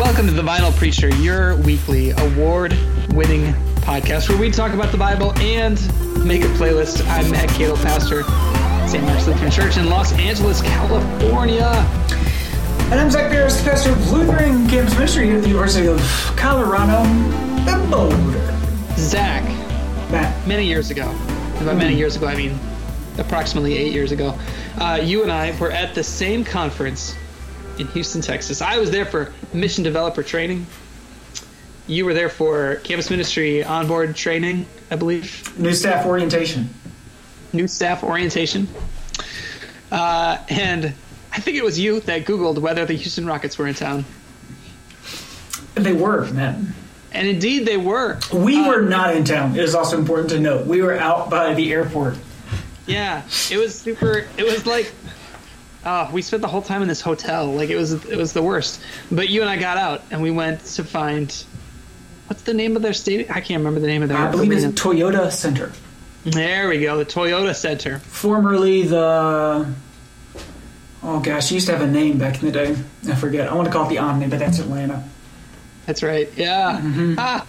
Welcome to the Vinyl Preacher, your weekly award-winning podcast where we talk about the Bible and make a playlist. I'm Matt Keadle, pastor, St. Mark's Lutheran Church in Los Angeles, California. And I'm Zach Parris, pastor of Lutheran Campus Ministry here at the University of Colorado, Boulder. Zach, Matt, many years ago, and by many years ago, I mean approximately eight years ago, uh, you and I were at the same conference in Houston, Texas. I was there for mission developer training. You were there for campus ministry onboard training, I believe. new staff orientation. new staff orientation. Uh, and I think it was you that Googled whether the Houston Rockets were in town. They were, man. And indeed, they were. We were not in town. It is also important to note. We were out by the airport. Yeah, it was super. It was like, oh, we spent the whole time in this hotel. Like it was, it was the worst. But you and I got out, and we went to find. What's the name of their stadium? I can't remember the name of their. I believe it's. Toyota Center. There we go, the Toyota Center. Formerly the. Oh gosh, used to have a name back in the day. I forget. I want to call it the Omni, but that's Atlanta. That's right. Yeah. Ah.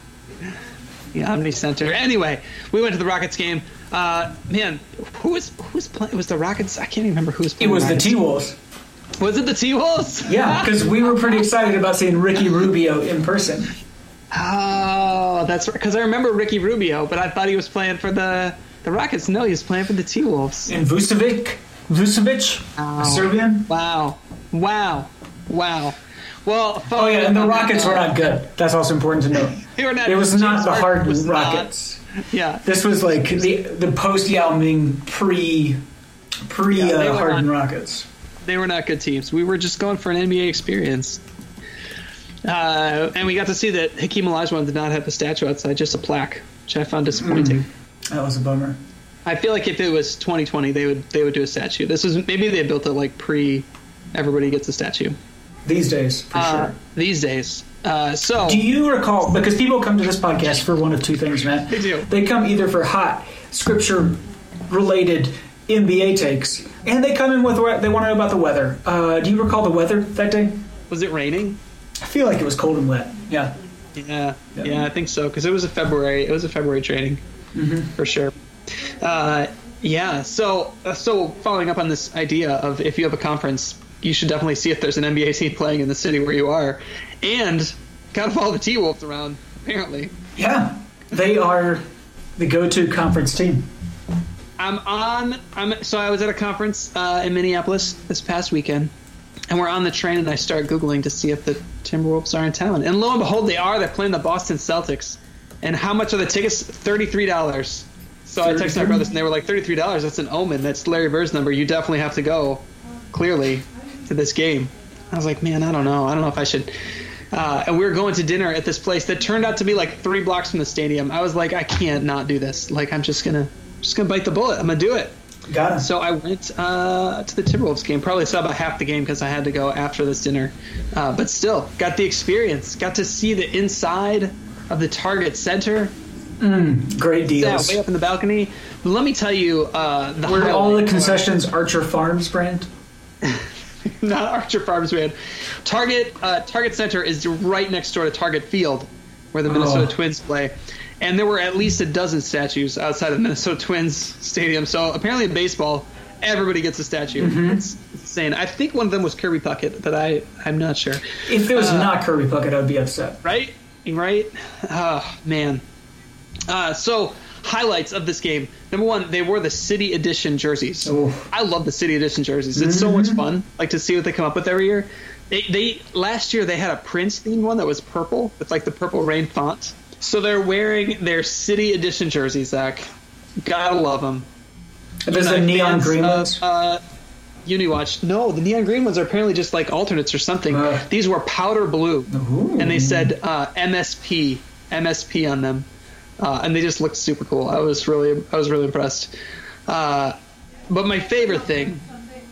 The Omni Center. Anyway, we went to the Rockets game. Uh, man, who was who was playing? It was the Rockets. I can't even remember who was playing. It was the T Wolves. Was it the T Wolves? Yeah, because we were pretty excited about seeing Ricky Rubio in person. Oh, that's right. Because I remember Ricky Rubio, but I thought he was playing for the the Rockets. No, he was playing for the T Wolves. And Pekovic, Pekovic, Oh. Serbian. Wow, wow, wow. Well, Oh yeah, and the Rockets were not good. That's also important to note. They were not. It was not the hard Rockets. not. Yeah, This was like the the post Yao Ming pre pre Yeah, uh, Harden not- Rockets. they were not good teams. We were just going for an NBA experience. Uh, and we got to see that Hakeem Olajuwon did not have a statue outside, just a plaque, which I found disappointing. That was a bummer. I feel like if it was 2020, they would they would do a statue. This was maybe they built it like pre. Everybody gets a statue These days, for uh, sure. these days. Uh, so Do you recall? Because people come to this podcast for one of two things, Matt. They do. They come either for hot scripture related NBA takes, and they come in with they want to know about the weather. Uh, do you recall the weather that day? was it raining? I feel like it was cold and wet. Yeah. Yeah, Yeah. yeah, I think so because it was a February. It was a February training for sure. Uh, yeah, so uh, so following up on this idea of if you have a conference, you should definitely see if there's an NBA team playing in the city where you are, and gotta follow the T Wolves around. Apparently, Yeah. They are the go-to conference team. I'm on. I'm so I was at a conference uh, in Minneapolis this past weekend, and we're on the train, and I start googling to see if the Timberwolves are in town, and lo and behold, they are. They're playing the Boston Celtics, and how much are the tickets? Thirty three dollars. So I texted my brothers, and they were like, thirty three dollars. That's an omen. That's Larry Bird's number. You definitely have to go. Clearly, to this game. I was like, man, I don't know. I don't know if I should. Uh, and we were going to dinner at this place that turned out to be like three blocks from the stadium. I was like, I can't not do this. Like, I'm just gonna, just gonna bite the bullet. I'm gonna do it. Got it. So I went uh, to the Timberwolves game. Probably saw about half the game because I had to go after this dinner. Uh, but still, got the experience. Got to see the inside of the Target Center. Great Yeah, way up in the balcony. Let me tell you, uh, the Were all the concessions Archer Farms brand? not Archer Farms man. Target uh, Target Center is right next door to Target Field, where the Minnesota Oh. Twins play. And there were at least a dozen statues outside of the Minnesota Twins stadium. So apparently in baseball, everybody gets a statue. It's insane. I think one of them was Kirby Puckett, but I I'm not sure. If it was Uh, not Kirby Puckett, I'd be upset. Right? Right? Oh man. Uh, so highlights of this game. Number one, they wore the City Edition jerseys. I love the City Edition jerseys. It's so much fun. Like to see what they come up with every year. They, they last year they had a Prince themed one that was purple with like the purple rain font. So they're wearing their City Edition jerseys. Zach, gotta love them. There's the neon green ones. Uh, Uniwatch. No, the neon green ones are apparently just like alternates or something. Ugh. These were powder blue, Ooh. and they said uh, MSP, MSP on them, uh, and they just looked super cool. I was really, I was really impressed. Uh, but my favorite thing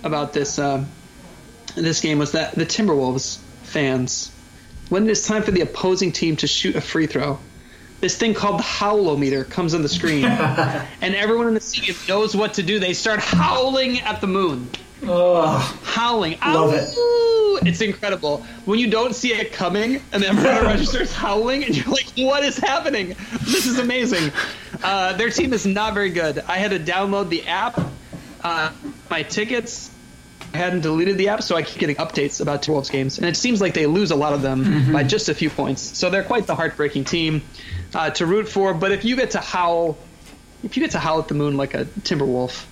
about this um, this game was that the Timberwolves fans, when it is time for the opposing team to shoot a free throw, this thing called the howlometer comes on the screen, and everyone in the stadium knows what to do. They start howling at the moon, Oh, howling, Love it. It's incredible when you don't see it coming, and then everyone registers howling, and you're like, "What is happening? This is amazing." Uh, their team is not very good. I had to download the app. Uh, my tickets. I hadn't deleted the app, so I keep getting updates about Timberwolves games, and it seems like they lose a lot of them Mm-hmm. by just a few points. So they're quite the heartbreaking team uh, to root for. But if you get to howl, if you get to howl at the moon like a Timberwolf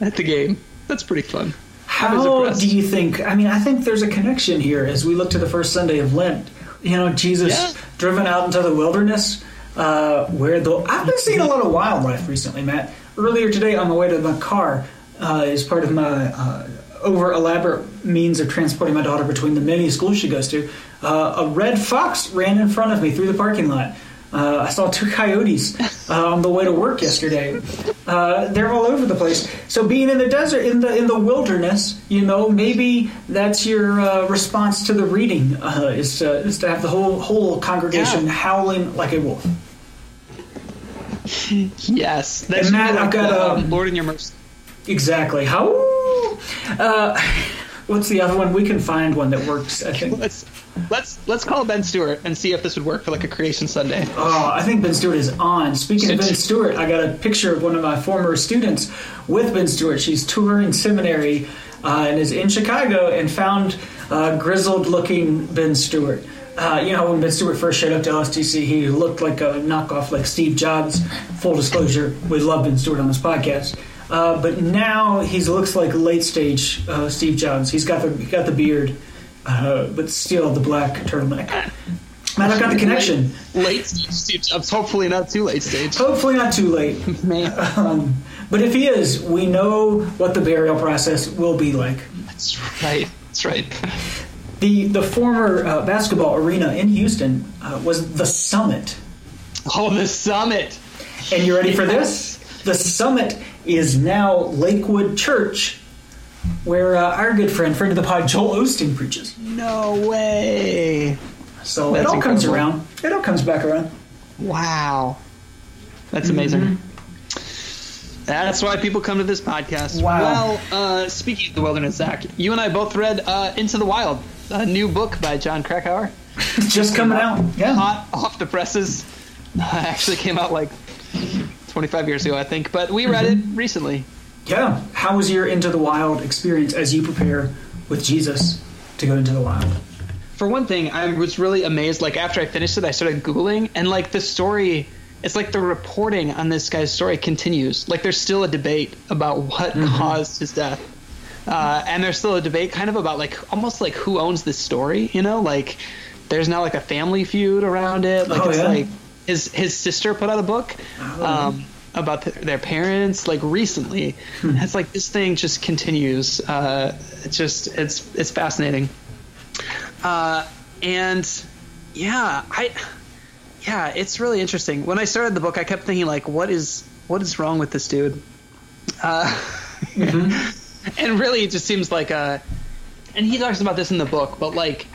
at the game, that's pretty fun. How do you think? I mean, I think there's a connection here as we look to the first Sunday of Lent. You know, Jesus Yeah. driven out into the wilderness, uh, where the I've been seeing a lot of wildlife recently, Matt. Earlier today, on the way to my car, uh, as part of my uh, over elaborate means of transporting my daughter between the many schools she goes to, uh, a red fox ran in front of me through the parking lot. Uh, I saw two coyotes uh, on the way to work yesterday. Uh, they're all over the place. So being in the desert, in the in the wilderness, you know, maybe that's your uh, response to the reading uh, is to is to have the whole whole congregation Yeah. howling like a wolf. Yes, that And Matt, I've got, um, Lord in Your Mercy. Exactly. How? Uh, what's the other one? We can find one that works. I think. Let's let's let's call Ben Stewart and see if this would work for like a Creation Sunday. Oh, I think Ben Stewart is on. Speaking of Ben Stewart, I got a picture of one of my former students with Ben Stewart. She's touring seminary uh, and is in Chicago and found uh, grizzled looking Ben Stewart. Uh, you know, when Ben Stewart first showed up to LSTC, he looked like a knockoff like Steve Jobs. Full disclosure, we love Ben Stewart on this podcast. Uh, but now he looks like late stage uh, Steve Jobs. He's got the he got the beard, uh, but still the black turtleneck. Man, I've got the connection. Late stage Steve Hopefully not too late stage. Hopefully not too late. Man, Um, but if he is, we know what the burial process will be like. that's right. That's right. The the former uh, basketball arena in Houston uh, was the Summit. Oh, the summit. And you ready for this? The Summit is now Lakewood Church, where uh, our good friend, friend of the pod, Joel Osteen preaches. No way. So That's it all comes around. It all comes back around. Wow. That's amazing. That's why people come to this podcast. Wow. Well, uh, speaking of the wilderness, Zach, you and I both read uh, Into the Wild, a new book by Jon Krakauer. Just coming out. Yeah. hot off the presses. actually came out like 25 years ago, I think, but we read it recently. Yeah. How was your Into the Wild experience as you prepare with Jesus to go into the wild? For one thing, I was really amazed. Like after I finished it, I started googling, and like the story, it's like the reporting on this guy's story continues. Like there's still a debate about what caused his death, uh, and there's still a debate kind of about like almost like who owns this story. You know, like there's now like a family feud around it. Like Oh, it's yeah? like his his sister put out a book. Oh. Um, about th- their parents like recently Hmm. it's like this thing just continues uh it's just it's it's fascinating. Uh and yeah i yeah it's really interesting. When i started the book i kept thinking like what is what is wrong with this dude? Uh and really it just seems like uh and he talks about this in the book but like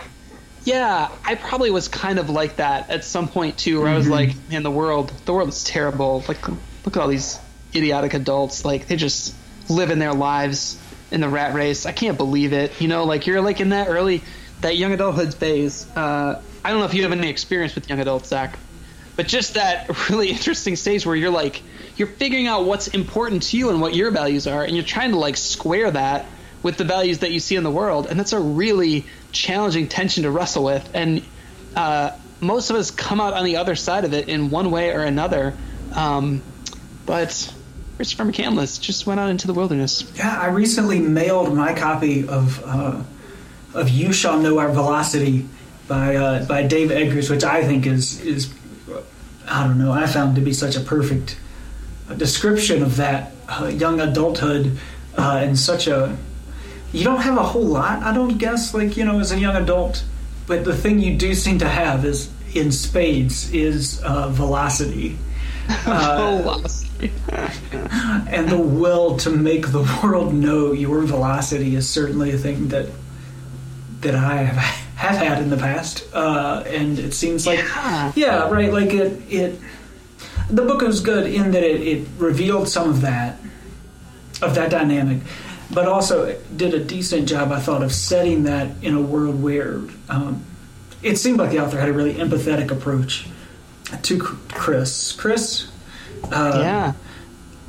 yeah, I probably was kind of like that at some point too, where I was like, man, the world, the world is terrible. Like, look at all these idiotic adults. Like, they just living their lives in the rat race. I can't believe it. You know, like you're like in that early, that young adulthood phase. Uh, I don't know if you have any experience with young adults, Zach, but just that really interesting stage where you're like, you're figuring out what's important to you and what your values are, and you're trying to like square that with the values that you see in the world, and that's a really challenging tension to wrestle with. And uh, most of us come out on the other side of it in one way or another. Um, but Christopher McCandless just went out into the wilderness. Yeah, I recently mailed my copy of uh, of "You Shall Know Our Velocity" by uh, by Dave Eggers, which I think is is I don't know. I found to be such a perfect description of that uh, young adulthood uh, and such a. You don't have a whole lot, I don't guess, like you know, as a young adult. But the thing you do seem to have is in spades is uh, velocity. Uh, Velocity. and the will to make the world know your velocity is certainly a thing that that I have, have had in the past, uh, and it seems like Yeah. yeah, right. Like it, it. The book was good in that it, it revealed some of that, of that dynamic. but also did a decent job, I thought, of setting that in a world where um, it seemed like the author had a really empathetic approach to Chris. Chris? Uh, yeah.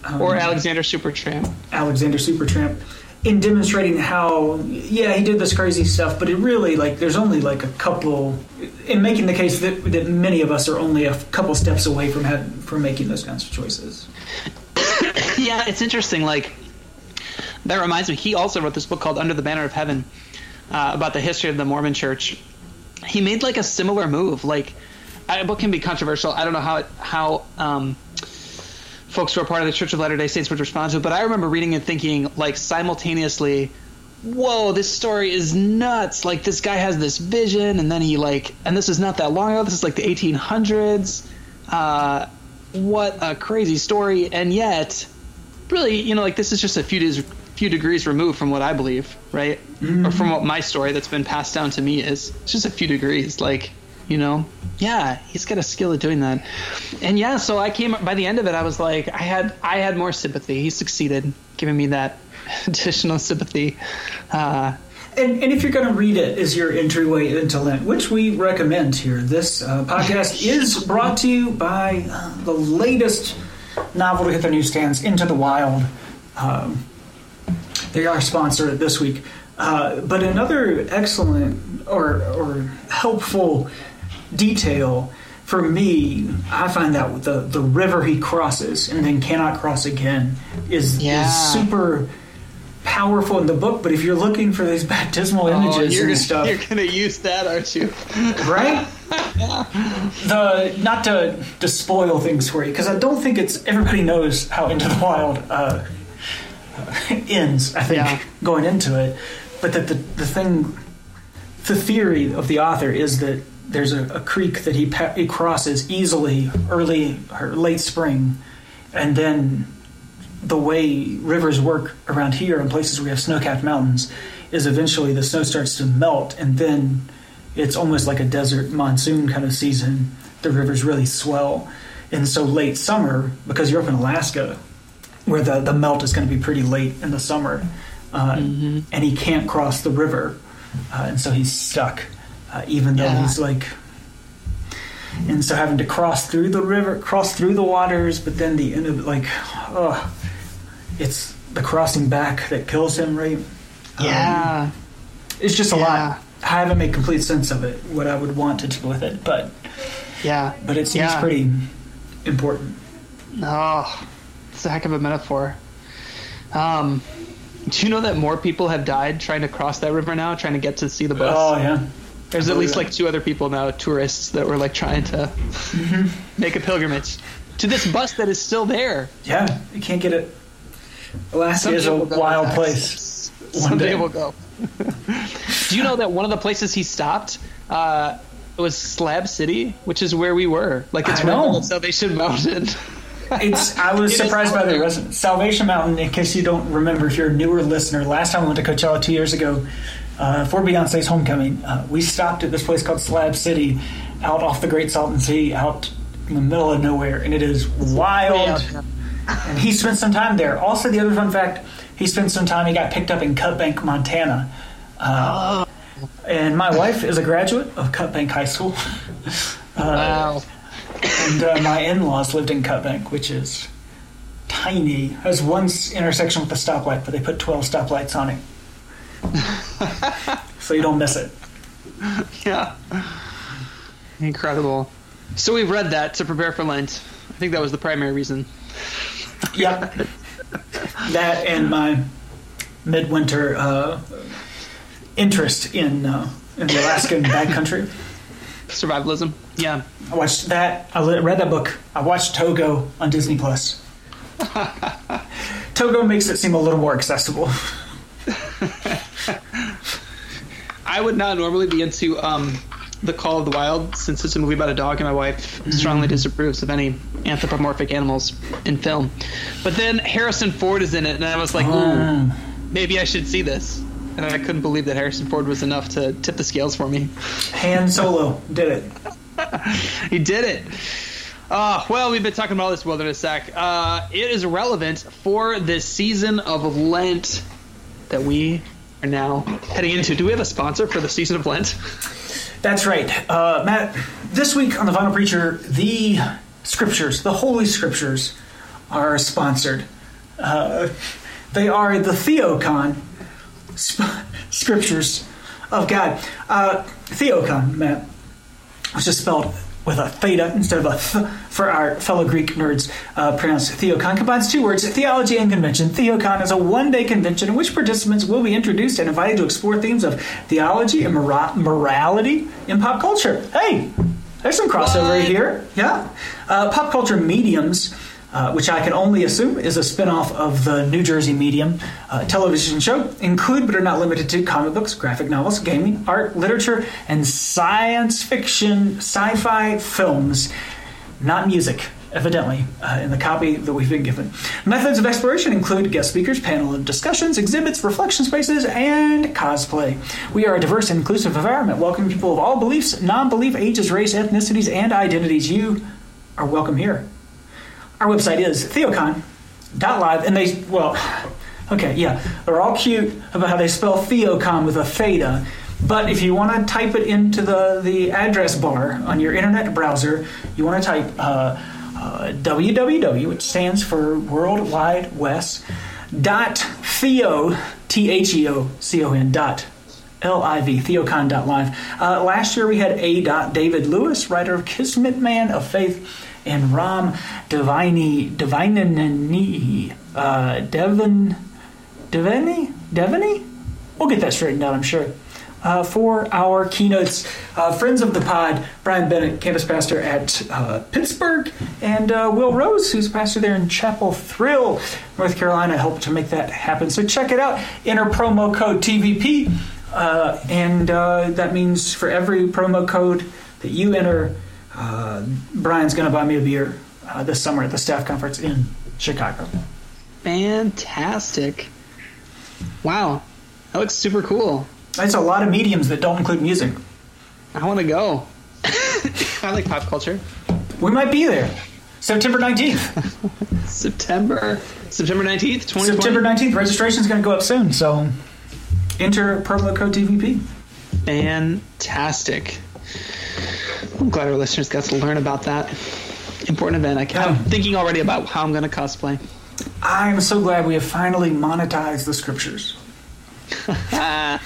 Um, or Alexander Supertramp. Alexander Supertramp. In demonstrating how, yeah, he did this crazy stuff, but it really, like, there's only like a couple, in making the case that, that many of us are only a couple steps away from have, from making those kinds of choices. yeah, it's interesting. Like, that reminds me, he also wrote this book called Under the Banner of Heaven uh, about the history of the Mormon church. He made like a similar move. Like, a book can be controversial. I don't know how it, how um, folks who are part of the Church of Latter Day Saints would respond to but I remember reading and thinking like simultaneously, "Whoa, this story is nuts! Like this guy has this vision, and then he like, and this is not that long ago. This is like the 1800s. Uh, what a crazy story! And yet, really, you know, like this is just a few days, few degrees removed from what I believe, right? Mm-hmm. Or from what my story that's been passed down to me is. It's just a few degrees, like." You know? Yeah he's got a skill at doing that. And yeah so i came by the end of it i was like i had i had more sympathy. He succeeded giving me that additional sympathy. Uh, and, and if you're going to read it as your entryway into Lent, which we recommend here, this uh, podcast is brought to you by uh, the latest novel to hit the newsstands, Into the Wild. Um, they are sponsored this week. Uh, but another excellent or, or helpful detail for me, I find that the the river he crosses and then cannot cross again is, yeah. is super powerful in the book. But if you're looking for these baptismal oh, images and gonna, stuff, you're going to use that, aren't you? right? the not to to spoil things for you because I don't think it's everybody knows how Into the Wild uh, ends. I think yeah. going into it, but that the the thing, the theory of the author is that there's a, a creek that he, pa- he crosses easily early or late spring, and then the way rivers work around here in places where we have snow-capped mountains is eventually the snow starts to melt, and then it's almost like a desert monsoon kind of season. The rivers really swell, and so late summer because you're up in Alaska, where the the melt is going to be pretty late in the summer, uh, mm-hmm. and he can't cross the river, uh, and so he's stuck uh, even though yeah. he's like and so having to cross through the river cross through the waters but then the end of it like oh it's the crossing back that kills him right yeah um, it's just a yeah. lot i haven't made complete sense of it what i would want to do with it but yeah but it seems yeah. pretty important oh it's a heck of a metaphor um do you know that more people have died trying to cross that river now, trying to get to see the bus? Oh yeah, there's at least like two other people now, tourists, that were like trying to mm-hmm. make a pilgrimage to this bus that is still there. Yeah, you can't get it. Alaska is a wild place. One Someday day we'll go. Do you know that one of the places he stopped uh, was Slab City, which is where we were? Like it's right on Salvation Mountain. it's. I was surprised by the rest. Salvation Mountain. In case you don't remember, if you're a newer listener, last time I went to Coachella two years ago, uh, for Beyonce's homecoming, uh, we stopped at this place called Slab City, out off the Great Salton Sea, out in the middle of nowhere, and it is wild. And he spent some time there. Also, the other fun fact: he spent some time. He got picked up in Cut Bank, Montana. Uh, oh. And my wife is a graduate of Cut Bank High School. Uh, wow. And uh, my in-laws lived in Cut Bank, which is tiny. Has one intersection with a stoplight, but they put twelve stoplights on it. so you don't miss it. Yeah. Incredible. So we've read that to prepare for Lent. I think that was the primary reason. yep. that and my midwinter uh, interest in uh, in the Alaskan backcountry. Survivalism. Yeah. I watched that. I read that book. I watched Togo on Disney Plus. Togo makes it seem a little more accessible. I would not normally be into um, the Call of the Wild since it's a movie about a dog, and my wife mm-hmm. strongly disapproves of any anthropomorphic animals in film. But then Harrison Ford is in it, and I was like, ooh, oh. maybe I should see this. And I couldn't believe that Harrison Ford was enough to tip the scales for me. Han Solo did it. he did it. Uh, well, we've been talking about this wilderness sack. Uh, it is relevant for this season of Lent that we are now heading into. Do we have a sponsor for the season of Lent? That's right. Uh, Matt, this week on The Vinyl Preacher, the scriptures, the Holy Scriptures, are sponsored. Uh, they are the Theocon sp- scriptures of God. Uh, Theocon, Matt, which is spelled with a theta instead of a th for our fellow Greek nerds uh, pronounced Theocon, combines two words, theology and convention. Theocon is a one day convention in which participants will be introduced and invited to explore themes of theology and mora- morality in pop culture. Hey, there's some crossover What? here. Yeah. Uh, pop culture mediums. Uh, which I can only assume is a spin-off of the New Jersey Medium uh, television show, include but are not limited to comic books, graphic novels, gaming, art, literature, and science fiction, sci-fi films, not music. Evidently, uh, in the copy that we've been given. Methods of exploration include guest speakers, panel of discussions, exhibits, reflection spaces, and cosplay. We are a diverse and inclusive environment, welcoming people of all beliefs, non belief, ages, race, ethnicities, and identities. You are welcome here our website is theocon.live and they well okay yeah they're all cute about how they spell theocon with a theta but if you want to type it into the, the address bar on your internet browser you want to type uh, uh, www which stands for world wide west dot theo t-h-e-o-c-o-n dot L-I-V, theocon.live. Uh, last year we had A. David Lewis, writer of Kismet Man of Fate, and Ram Devini, Devinani, uh, Devin, Devini, Devini? We'll get that straightened out, I'm sure. Uh, for our keynotes, uh, friends of the pod, Brian Bennett, campus pastor at uh, Pittsburgh, and uh, Will Rose, who's pastor there in Chapel Thrill, North Carolina, helped to make that happen. So check it out. Enter promo code TVP, uh, and that means for every promo code that you enter, uh, Brian's going to buy me a beer uh, this summer at the staff conference in Chicago. Fantastic. Wow. That looks super cool. That's a lot of mediums that don't include music. I want to go. I like pop culture. We might be there. September 19th. September September 19th, 2020. September 19th. Registration is going to go up soon, so enter promo code TVP. Fantastic. I'm glad our listeners got to learn about that important event. I can, I'm thinking already about how I'm going to cosplay. I'm so glad we have finally monetized the scriptures.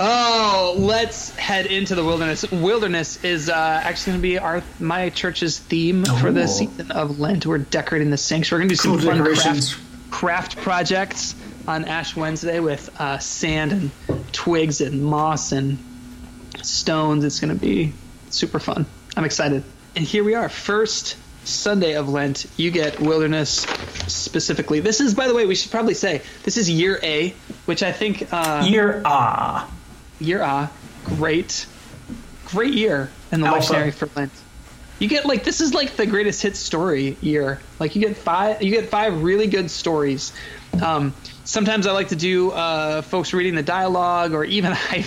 Oh, let's head into the wilderness. Wilderness is uh, actually going to be our my church's theme for the season of Lent. We're decorating the sanctuary. We're going to do Cool some fun craft, craft projects on Ash Wednesday with uh, sand and twigs and moss and stones. It's going to be super fun. I'm excited. And here we are, first Sunday of Lent. You get wilderness specifically. This is, by the way, we should probably say this is year A, which I think. Uh, Year ah. year ah great great year in the Alpha. lectionary for lent you get like this is like the greatest hit story year like you get five you get five really good stories um, sometimes i like to do uh, folks reading the dialogue or even I,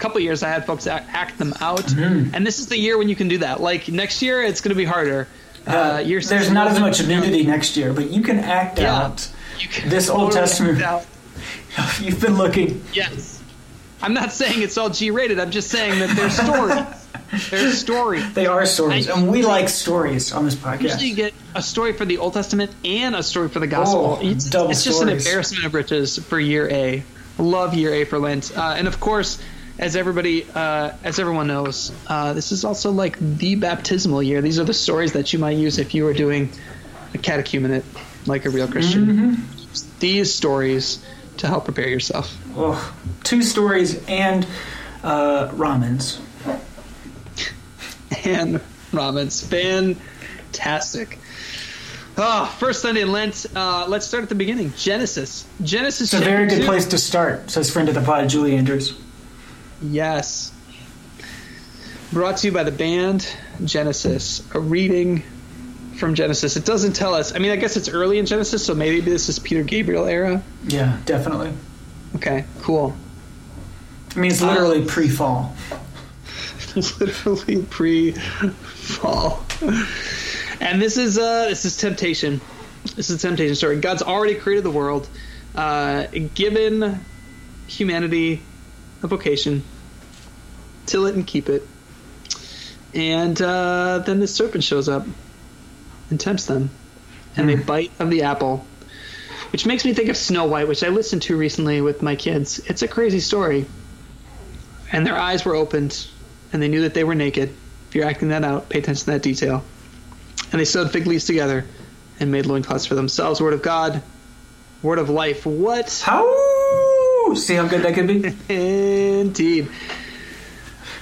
couple years i had folks act, act them out Mm-hmm. and this is the year when you can do that like next year it's going to be harder uh, year There's not as much nudity next year, but you can act Yeah. out can this Old Testament. out. You've been looking. Yes. I'm not saying it's all G rated. I'm just saying that there's stories. there's stories. They are stories, I- and we like stories on this podcast. Usually you get a story for the Old Testament and a story for the Gospel. Oh, it's double it's just an embarrassment of riches for year A. Love year A for Lent. Uh, and of course, as everybody, uh, as everyone knows, uh, this is also like the baptismal year. These are the stories that you might use if you were doing a catechumenate like a real Christian. Mm-hmm. These stories to help prepare yourself. Oh, two stories and uh, ramens. and ramens. Fantastic. Oh, first Sunday in Lent. Uh, let's start at the beginning. Genesis. Genesis. It's a very good two. place to start, says friend of the pod, Julie Andrews. Yes. Brought to you by the band Genesis. A reading from Genesis. It doesn't tell us. I mean, I guess it's early in Genesis, so maybe this is Peter Gabriel era. Yeah, definitely. Okay, cool. I mean, it's literally pre-fall. It's literally pre-fall. And this is uh this is temptation. This is a temptation story. God's already created the world. uh, given humanity a vocation, till it and keep it. And uh, then the serpent shows up and tempts them, and they bite of the apple, which makes me think of Snow White, which I listened to recently with my kids. It's a crazy story. And their eyes were opened, and they knew that they were naked. If you're acting that out, pay attention to that detail. And they sewed fig leaves together and made loincloths for themselves. Word of God, word of life. What? How? See how good that could be? Indeed.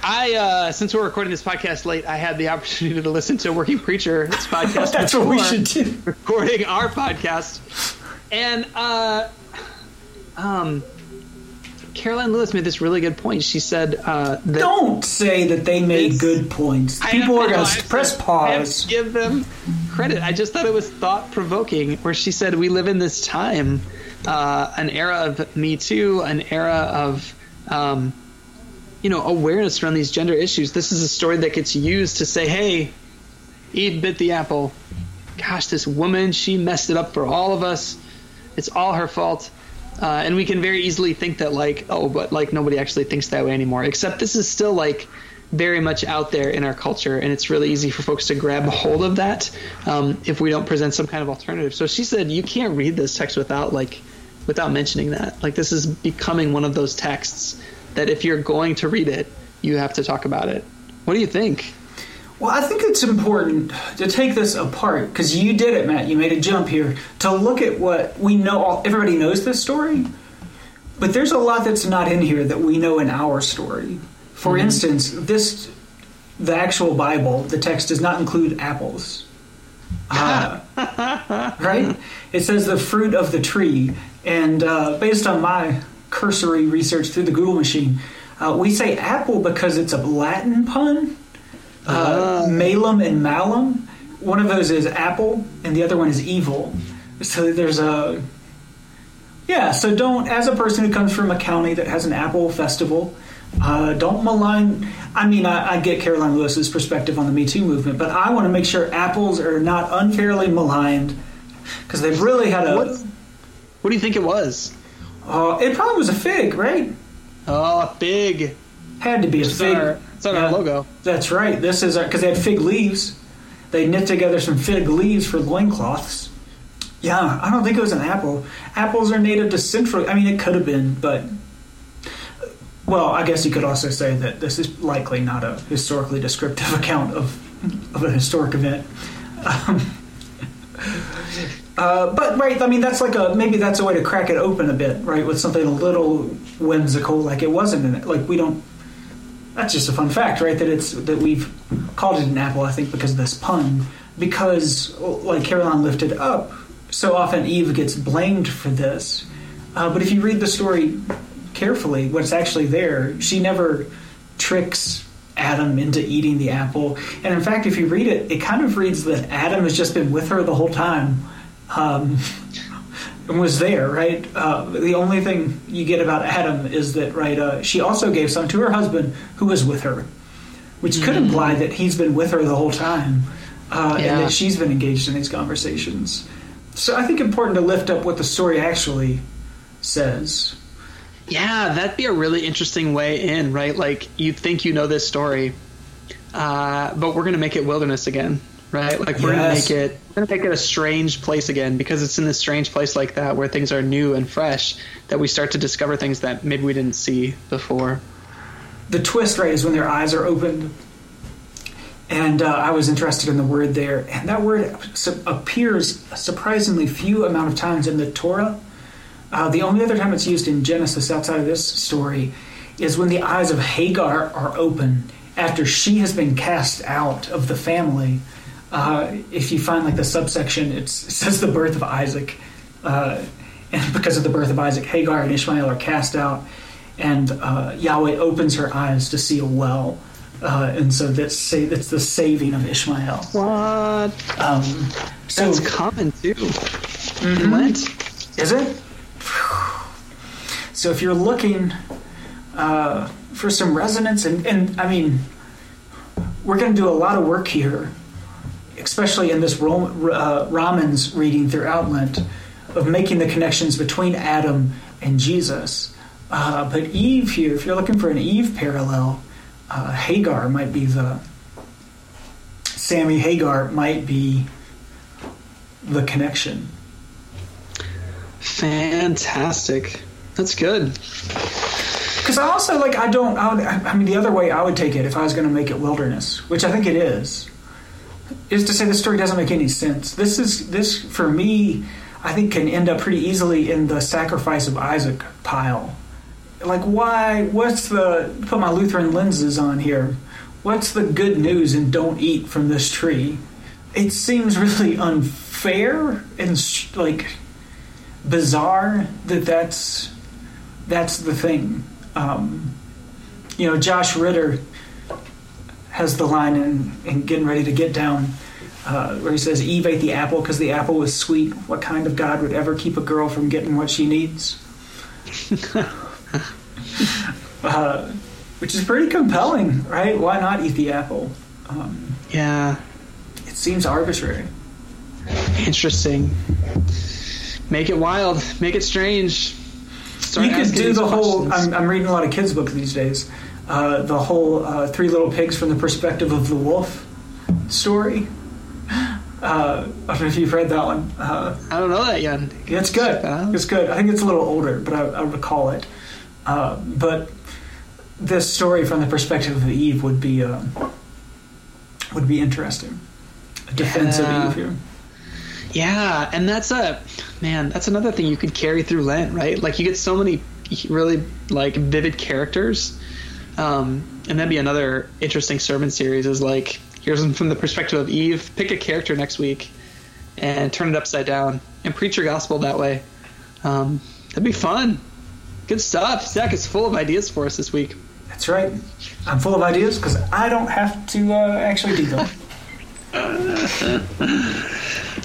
I, uh, since we're recording this podcast late, I had the opportunity to listen to Working Preacher's podcast. That's what we should do. Recording our podcast, and uh, um, Karoline Lewis made this really good point. She said uh, Don't say that they made good points. People are going to press said- pause. give them credit. I just thought it was thought provoking, where she said, "We live in this time, uh, an era of Me Too, an era of." Um, you know, awareness around these gender issues. This is a story that gets used to say, "Hey, Eve bit the apple. Gosh, this woman, she messed it up for all of us. It's all her fault." Uh, and we can very easily think that, like, oh, but like nobody actually thinks that way anymore. Except this is still like very much out there in our culture, and it's really easy for folks to grab hold of that um, if we don't present some kind of alternative. So she said, you can't read this text without like without mentioning that. Like this is becoming one of those texts that if you're going to read it, you have to talk about it. What do you think? Well, I think it's important to take this apart because you did it, Matt. You made a jump here to look at what we know. All, everybody knows this story, but there's a lot that's not in here that we know in our story. For instance, this the actual Bible, the text does not include apples. Uh, right? It says the fruit of the tree, and uh, based on my cursory research through the Google machine, uh, we say apple because it's a Latin pun uh, malum and malum. One of those is apple, and the other one is evil. So there's a yeah. So don't, as a person who comes from a county that has an apple festival, uh, don't malign. I mean, I, I get Karoline Lewis's perspective on the Me Too movement, but I want to make sure apples are not unfairly maligned because they've really had a. What, what do you think it was? Uh, it probably was a fig, right? Oh, a fig. Had to be a It's fig. our, it's on our logo. That's right. This is because they had fig leaves. They knit together some fig leaves for loincloths. Yeah, I don't think it was an apple. Apples are native to Central. I mean, it could have been, but well, I guess you could also say that this is likely not a historically descriptive account of of a historic event. Um, uh, but right, I mean, that's like a maybe that's a way to crack it open a bit, right? With something a little whimsical, like it wasn't in it. Like we don't that's just a fun fact, right? That it's that we've called it an apple. I think because of this pun, because like Karoline lifted up, so often Eve gets blamed for this. Uh, but if you read the story carefully, what's actually there, she never tricks Adam into eating the apple. And in fact, if you read it, it kind of reads that Adam has just been with her the whole time. Um, and was there, right? Uh, the only thing you get about Adam is that, right, uh, she also gave some to her husband who was with her, which could imply that he's been with her the whole time uh, Yeah. and that she's been engaged in these conversations. So I think important to lift up what the story actually says. Yeah, that'd be a really interesting way in, right? Like you think you know this story, uh, but we're gonna make it wilderness again, right? Like we're Yes. gonna make it we're gonna make it a strange place again because it's in this strange place like that where things are new and fresh that we start to discover things that maybe we didn't see before. the twist right is when their eyes are opened and uh, i was interested in the word there and that word su- appears a surprisingly few amount of times in the torah uh, the only other time it's used in genesis outside of this story is when the eyes of hagar are open after she has been cast out of the family uh, if you find like the subsection it's, it says the birth of isaac uh, and because of the birth of isaac hagar and ishmael are cast out and uh, Yahweh opens her eyes to see a well, uh, and so that's that's the saving of Ishmael. What? Um, so That's common too. In Lent. is it? So if you're looking uh, for some resonance, and, and I mean, we're going to do a lot of work here, especially in this uh, Romans reading throughout Lent. of making the connections between Adam and Jesus. Uh, but Eve here, if you're looking for an Eve parallel, uh, Hagar might be the Sammy Hagar might be the connection. Fantastic. That's good. Because I also like I don't I, would, I mean the other way I would take it if I was going to make it wilderness, which I think it is, is to say the story doesn't make any sense. This is this for me, I think can end up pretty easily in the sacrifice of Isaac pile. Like why? What's the put my Lutheran lenses on here? What's the good news and don't eat from this tree? It seems really unfair and like bizarre that that's that's the thing. Um, you know, Josh Ritter has the line in, in Getting Ready to Get Down uh, where he says, Eve ate the apple because the apple was sweet. What kind of God would ever keep a girl from getting what she needs? uh, which is pretty compelling, right? Why not eat the apple? Um, yeah. It seems arbitrary. Interesting. Make it wild. Make it strange. Start you could do the whole. I'm, I'm, reading a lot of kids' books these days. Uh, the whole uh, Three Little Pigs from the perspective of the wolf story. Uh, I don't know if you've read that one. Uh, I don't know that yet. It's good. It's good. I think it's a little older, but I, I recall it. Uh, but this story from the perspective of Eve would be uh, would be interesting. A defense yeah. of Eve here. Yeah, and that's a man. That's another thing you could carry through Lent, right? Like you get so many really like vivid characters, um, and that'd be another interesting sermon series. Is like here's them from the perspective of Eve. Pick a character next week and turn it upside down and preach your gospel that way. Um, that'd be fun. Good stuff. Zach is full of ideas for us this week. That's right. I'm full of ideas because I don't have to uh, actually do them.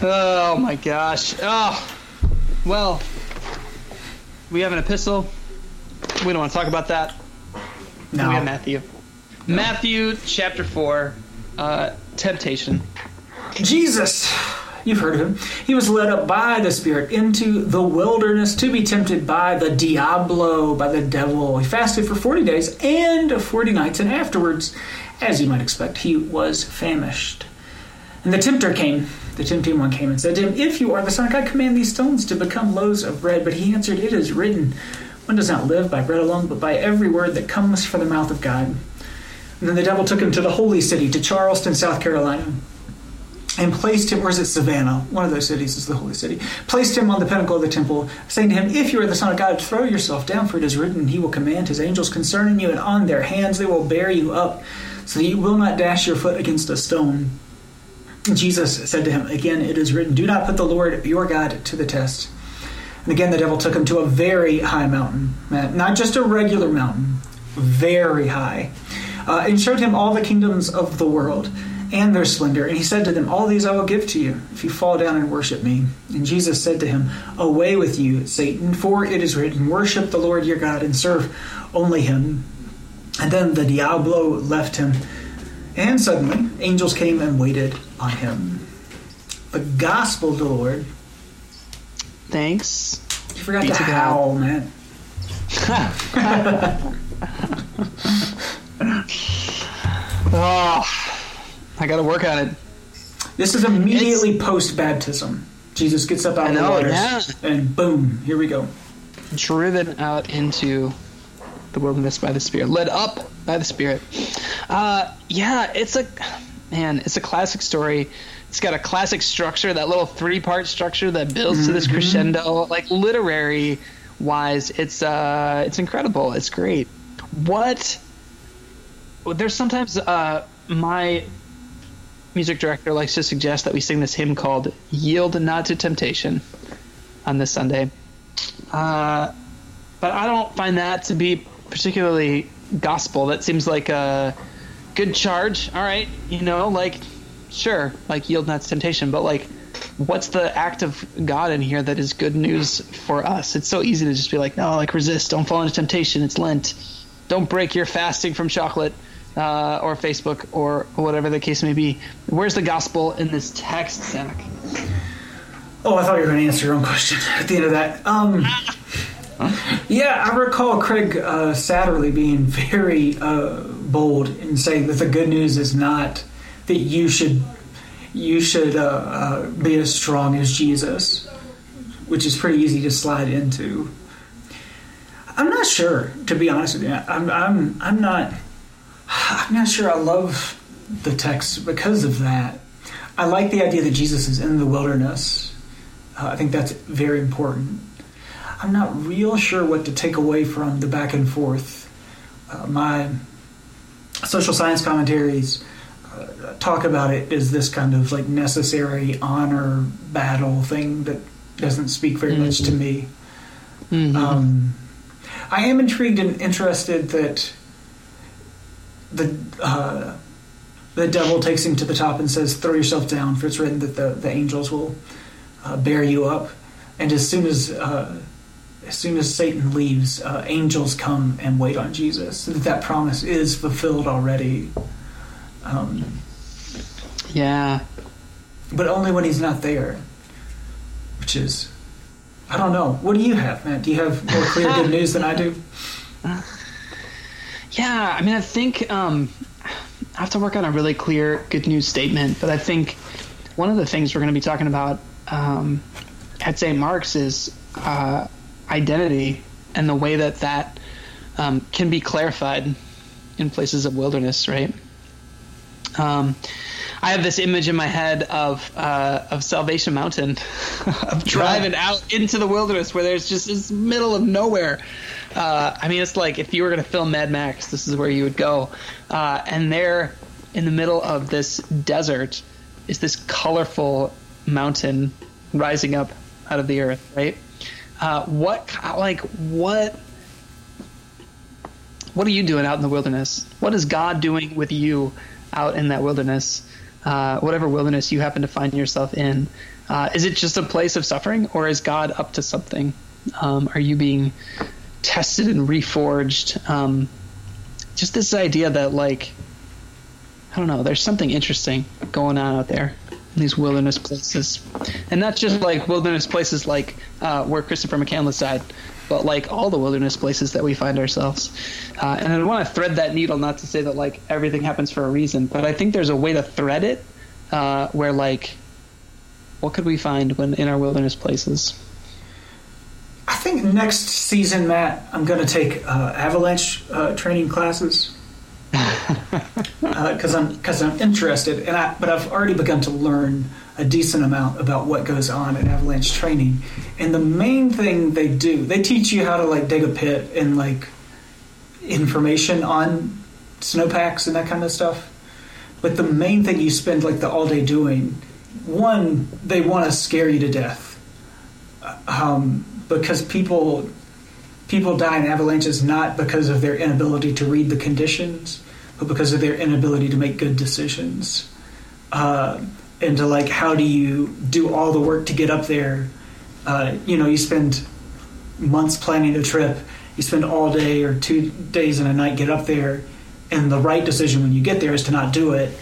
oh my gosh. Oh, well, we have an epistle. We don't want to talk about that. No. We have Matthew. No. Matthew chapter 4, uh, temptation. Jesus, you've heard of him. He was led up by the Spirit into the wilderness to be tempted by the Diablo, by the devil. He fasted for 40 days and 40 nights, and afterwards, as you might expect, he was famished. And the tempter came, the tempting one came and said to him, If you are the Son of God, command these stones to become loaves of bread. But he answered, It is written, One does not live by bread alone, but by every word that comes from the mouth of God. And then the devil took him to the holy city, to Charleston, South Carolina, and placed him, or is it Savannah? One of those cities is the holy city. Placed him on the pinnacle of the temple, saying to him, If you are the Son of God, throw yourself down, for it is written, He will command His angels concerning you, and on their hands they will bear you up, so that you will not dash your foot against a stone. Jesus said to him, Again, it is written, Do not put the Lord your God to the test. And again, the devil took him to a very high mountain, not just a regular mountain, very high, uh, and showed him all the kingdoms of the world and their splendor. And he said to them, All these I will give to you if you fall down and worship me. And Jesus said to him, Away with you, Satan, for it is written, Worship the Lord your God and serve only him. And then the Diablo left him and suddenly, angels came and waited on him. The gospel of the Lord. Thanks. You forgot Be to, to howl, man. oh, I got to work on it. This is immediately post baptism. Jesus gets up out of the waters, yeah. and boom, here we go. Driven out into the wilderness by the Spirit, led up by the Spirit. Uh, yeah, it's a man. It's a classic story. It's got a classic structure, that little three-part structure that builds mm-hmm. to this mm-hmm. crescendo. Like literary wise, it's uh, it's incredible. It's great. What? There's sometimes uh, my music director likes to suggest that we sing this hymn called "Yield Not to Temptation" on this Sunday. Uh, but I don't find that to be particularly gospel. That seems like a good charge. All right, you know, like sure, like yield not to temptation, but like what's the act of God in here that is good news for us? It's so easy to just be like, no, like resist, don't fall into temptation. It's Lent. Don't break your fasting from chocolate uh, or Facebook or whatever the case may be. Where's the gospel in this text, Zach? Oh, I thought you were going to answer your own question at the end of that. Um, yeah, I recall Craig uh, Satterlee being very uh, bold in saying that the good news is not that you should you should uh, uh, be as strong as Jesus, which is pretty easy to slide into. I'm not sure, to be honest with you. I'm I'm I'm not I'm not sure I love the text because of that. I like the idea that Jesus is in the wilderness. Uh, I think that's very important. I'm not real sure what to take away from the back and forth. Uh, my social science commentaries talk about it as this kind of like necessary honor battle thing that doesn't speak very mm-hmm. much to mm-hmm. me. Mm-hmm. Um, I am intrigued and interested that the uh, the devil takes him to the top and says, "Throw yourself down, for it's written that the, the angels will uh, bear you up." And as soon as uh, as soon as Satan leaves, uh, angels come and wait on Jesus. That that promise is fulfilled already. Um, yeah, but only when he's not there, which is I don't know. What do you have, man? Do you have more clear good news than I do? Yeah, I mean, I think um, I have to work on a really clear good news statement, but I think one of the things we're going to be talking about um, at St. Mark's is uh, identity and the way that that um, can be clarified in places of wilderness, right? Um, I have this image in my head of uh, of Salvation Mountain, of driving out into the wilderness where there's just this middle of nowhere, uh, I mean, it's like if you were going to film Mad Max, this is where you would go. Uh, and there, in the middle of this desert, is this colorful mountain rising up out of the earth, right? Uh, what, like, what, what are you doing out in the wilderness? What is God doing with you out in that wilderness? Uh, whatever wilderness you happen to find yourself in. Uh, is it just a place of suffering, or is God up to something? Um, are you being tested and reforged. Um, just this idea that like I don't know, there's something interesting going on out there in these wilderness places, and not just like wilderness places like uh, where Christopher McCandless died, but like all the wilderness places that we find ourselves. Uh, and I want to thread that needle, not to say that like everything happens for a reason, but I think there's a way to thread it uh, where like what could we find when in our wilderness places? I think next season, Matt, I'm going to take uh, avalanche uh, training classes because uh, I'm because I'm interested, and I but I've already begun to learn a decent amount about what goes on in avalanche training. And the main thing they do, they teach you how to like dig a pit and like information on snowpacks and that kind of stuff. But the main thing you spend like the all day doing, one, they want to scare you to death. Um, because people people die in avalanches not because of their inability to read the conditions, but because of their inability to make good decisions. Uh, and to like, how do you do all the work to get up there? Uh, you know, you spend months planning a trip. You spend all day or two days and a night get up there, and the right decision when you get there is to not do it.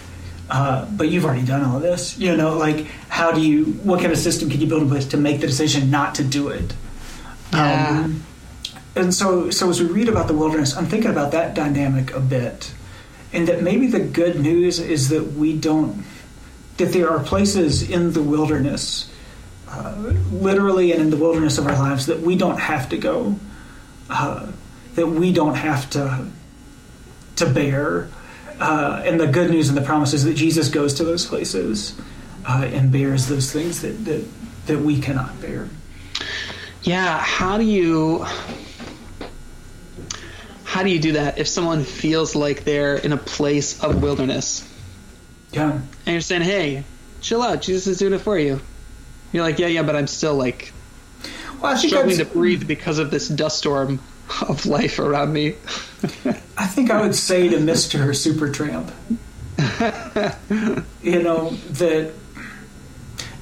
Uh, but you've already done all of this. You know, like how do you? What kind of system can you build in place to make the decision not to do it? Yeah. Um, and so, so as we read about the wilderness, I'm thinking about that dynamic a bit, and that maybe the good news is that we don't, that there are places in the wilderness, uh, literally and in the wilderness of our lives, that we don't have to go, uh, that we don't have to to bear. Uh, and the good news and the promise is that Jesus goes to those places uh, and bears those things that, that that we cannot bear yeah how do you how do you do that if someone feels like they're in a place of wilderness yeah and you're saying hey chill out jesus is doing it for you you're like yeah yeah but i'm still like well, struggling to breathe because of this dust storm of life around me i think i would say to mr super tramp you know that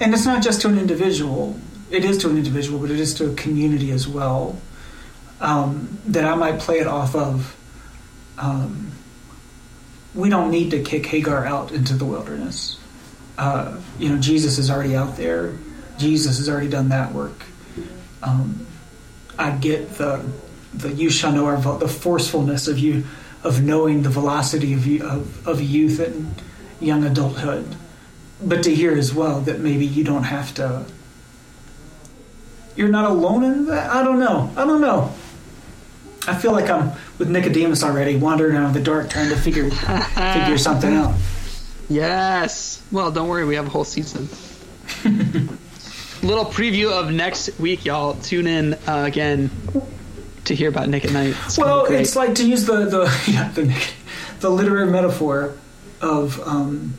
and it's not just to an individual it is to an individual, but it is to a community as well. Um, that I might play it off of. Um, we don't need to kick Hagar out into the wilderness. Uh, you know, Jesus is already out there. Jesus has already done that work. Um, I get the the you shall know our the forcefulness of you of knowing the velocity of of, of youth and young adulthood, but to hear as well that maybe you don't have to. You're not alone in that. I don't know. I don't know. I feel like I'm with Nicodemus already, wandering around the dark, trying to figure figure something out. Yes. Well, don't worry, we have a whole season. Little preview of next week, y'all. Tune in uh, again to hear about Nick at Night. It's Well, it's like to use the the yeah, the, the literary metaphor of um,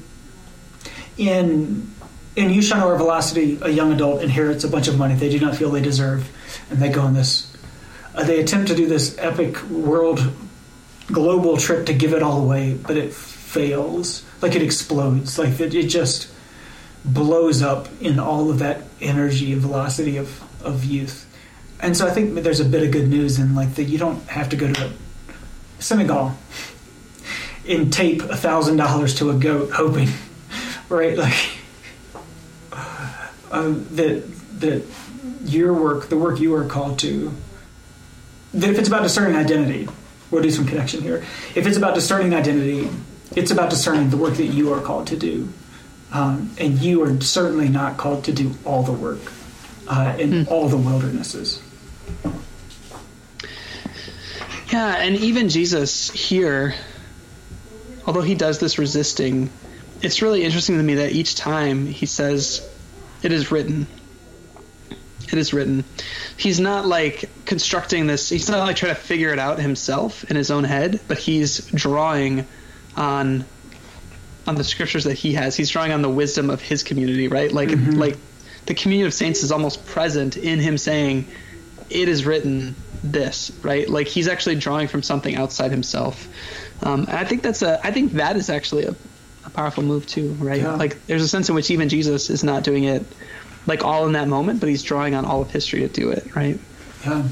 in in Know Our Velocity, a young adult inherits a bunch of money they do not feel they deserve, and they go on this. Uh, they attempt to do this epic world global trip to give it all away, but it fails. Like it explodes. Like it, it just blows up in all of that energy and velocity of, of youth. And so I think there's a bit of good news in like that you don't have to go to a Senegal and tape a thousand dollars to a goat hoping, right? Like uh, that that your work, the work you are called to, that if it's about discerning identity, we'll do some connection here. If it's about discerning identity, it's about discerning the work that you are called to do. Um, and you are certainly not called to do all the work uh, in all the wildernesses. Yeah, and even Jesus here, although he does this resisting, it's really interesting to me that each time he says, It is written. It is written. He's not like constructing this, he's not like trying to figure it out himself in his own head, but he's drawing on on the scriptures that he has. He's drawing on the wisdom of his community, right? Like like the communion of saints is almost present in him saying, It is written this, right? Like he's actually drawing from something outside himself. Um, and I think that's a I think that is actually a, a powerful move too, right? Yeah. Like there's a sense in which even Jesus is not doing it like all in that moment, but he's drawing on all of history to do it, right? Yeah.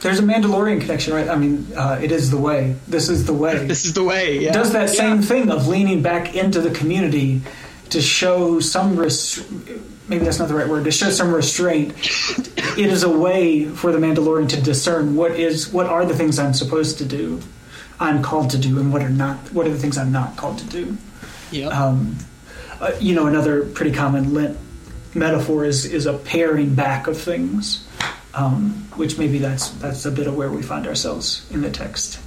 There's a Mandalorian connection, right? I mean, uh, it is the way. This is the way. This is the way. Yeah. does that Yeah. same thing of leaning back into the community to show some res- maybe that's not the right word to show some restraint it is a way for the mandalorian to discern what is what are the things i'm supposed to do i'm called to do and what are not what are the things i'm not called to do Yep. um, uh, you know another pretty common lent metaphor is is a paring back of things um, which maybe that's that's a bit of where we find ourselves in the text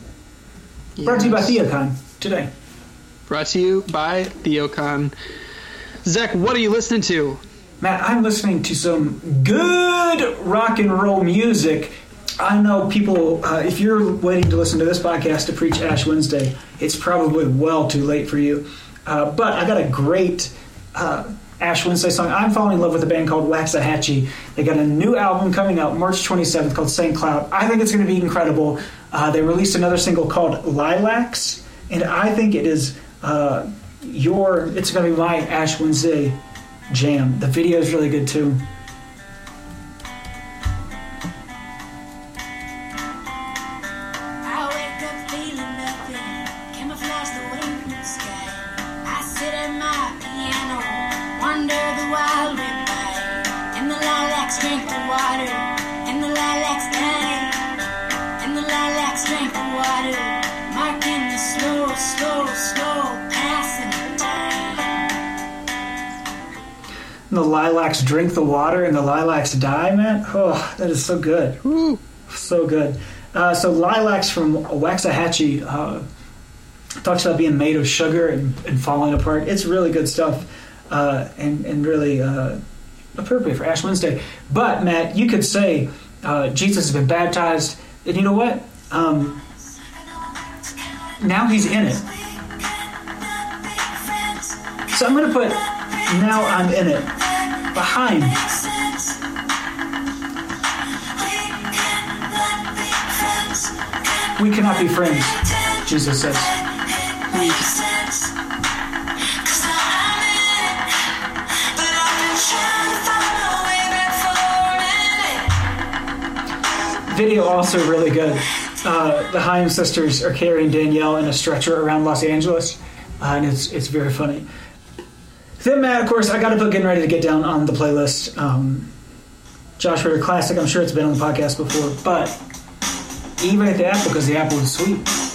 brought to you by Yes. theocon today Brought to you by Theocon. Zach, what are you listening to? Matt, I'm listening to some good rock and roll music. I know people, uh, if you're waiting to listen to this podcast to preach Ash Wednesday, it's probably well too late for you. Uh, but I got a great uh, Ash Wednesday song. I'm falling in love with a band called Waxahatchee. They got a new album coming out March 27th called St. Cloud. I think it's going to be incredible. Uh, they released another single called Lilacs, and I think it is uh, your, it's going to be my Ash Wednesday jam. The video is really good too. Drink the water and the lilacs die, man. Oh, that is so good. Woo. So good. Uh, so lilacs from Waxahatchee uh, talks about being made of sugar and, and falling apart. It's really good stuff uh, and, and really uh, appropriate for Ash Wednesday. But, Matt, you could say uh, Jesus has been baptized, and you know what? Um, now he's in it. So I'm going to put now I'm in it behind we cannot be friends, Jesus says. Video also really good. Uh, the Haim sisters are carrying Danielle in a stretcher around Los Angeles, uh, and it's it's very funny. Then, Matt, of course, I got to put Getting Ready to Get Down on the playlist. Um, Josh Ritter classic. I'm sure it's been on the podcast before, but even at the apple because the apple is sweet.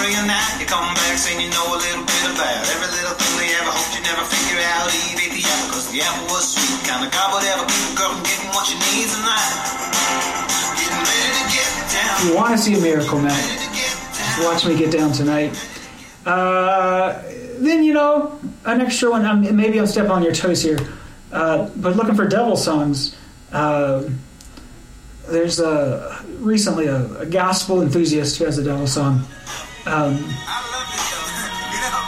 In Missouri, and now you come back saying you know a little bit about every little thing they ever hoped you never figure out. Eve ate the apple, cause the apple was sweet. Kind of God would ever keep a girl from getting what she needs, and I getting ready to get down. You want to see a miracle, man? Ready to get down. watch me get down tonight. Uh, then you know an extra one. I'm, maybe I'm stepping on your toes here, uh, but looking for devil songs. Uh, there's a recently a, a gospel enthusiast who has a devil song. Um, I love you, you know.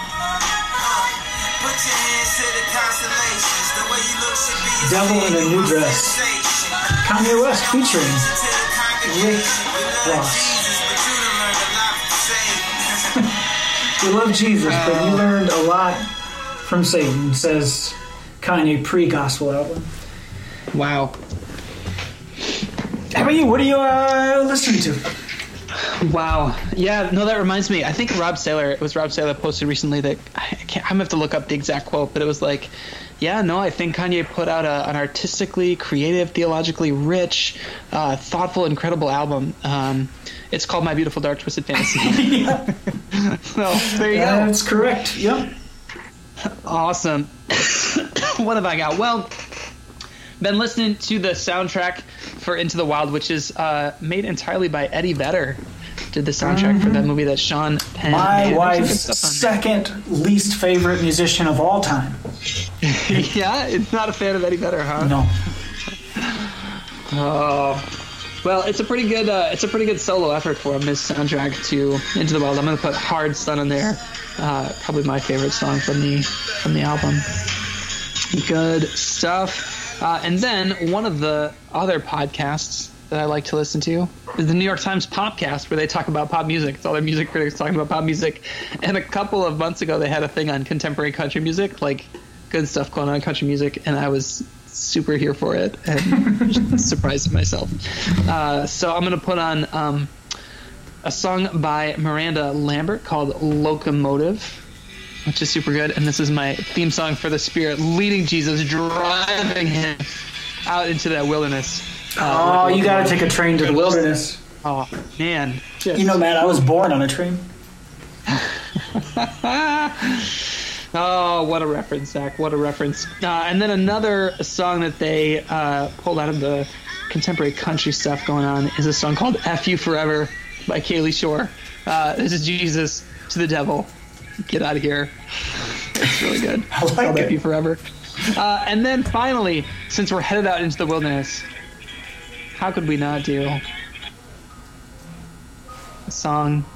Put your hands to the constellations. The way you look should be Devil in a new dress. Kanye West featuring. Rick Ross. Jesus, but you done learned a lot from Satan. We love Jesus, but you learned a lot from Satan. Says Kanye pre-gospel album. Wow. How about you? What are you uh, listening to? Wow. Yeah, no, that reminds me. I think Rob Saler, it was Rob Saler posted recently that I can't, I'm gonna have to look up the exact quote, but it was like, yeah, no, I think Kanye put out a, an artistically, creative, theologically rich, uh, thoughtful, incredible album. Um, it's called My Beautiful Dark Twisted Fantasy. so there you go. That's correct. Yep. Awesome. what have I got? Well, been listening to the soundtrack for Into the Wild, which is uh, made entirely by Eddie Vedder. Did the soundtrack for that movie that Sean Penn My made. There's some good wife's stuff on there. second least favorite musician of all time. yeah, it's not a fan of Eddie Vedder, huh? No. Oh. Well, it's a pretty good uh, it's a pretty good solo effort for him. His soundtrack to Into the Wild. I'm gonna put Hard Sun in there. Uh, probably my favorite song from the from the album. Good stuff. Uh, and then one of the other podcasts that I like to listen to is the New York Times Popcast, where they talk about pop music. It's all their music critics talking about pop music. And a couple of months ago, they had a thing on contemporary country music, like good stuff going on in country music, and I was super here for it and surprised myself. Uh, so I'm gonna put on um, a song by Miranda Lambert called "Locomotive." Which is super good, and this is my theme song for the Spirit, leading Jesus, driving him out into that wilderness. Uh, Oh, like you got to take a train to the wilderness. Oh man, just- You know, Matt, I was born on a train. oh, what a reference, Zach! What a reference. Uh, and then another song that they uh, pulled out of the contemporary country stuff going on is a song called "F You Forever" by Kalie Shorr. Uh, this is Jesus to the devil. Get out of here. It's really good. I like Called it. F You Forever. Uh, and then finally, since we're headed out into the wilderness, how could we not do a song from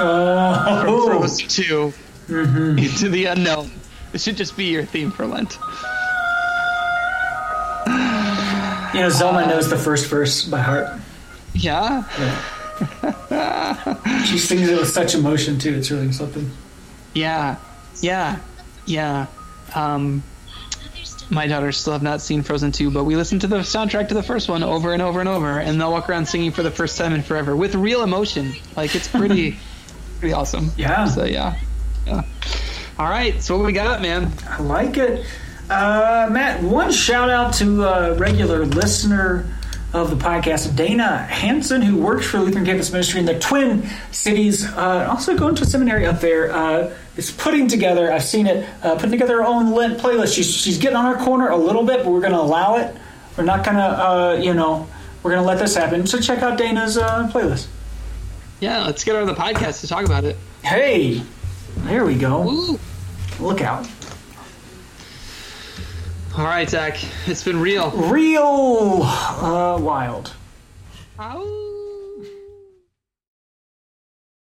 Oh, Frozen 2 into the unknown. This should just be your theme for Lent. you know, Zelma knows the first verse by heart. Yeah? She sings it with such emotion too. It's really something. Yeah. Yeah. Yeah. Um, my daughters still have not seen Frozen 2, but we listened to the soundtrack to the first one over and over and over, and they'll walk around singing for the first time in forever with real emotion. Like, it's pretty, pretty awesome. Yeah. So, yeah. Yeah. All right. So, what we got, man? I like it. Uh, Matt, one shout out to a regular listener of the podcast, Dana Hanson, who works for Lutheran Campus Ministry in the Twin Cities, uh, also going to seminary up there. Uh, is putting together, I've seen it, uh, putting together her own Lent playlist. She's, she's getting on our corner a little bit, but we're going to allow it. We're not going to, uh, you know, we're going to let this happen. So check out Dana's uh, playlist. Yeah, let's get her on the podcast to talk about it. Hey, there we go. Ooh. Look out. All right, Zach. It's been real. Real uh, wild. Ow.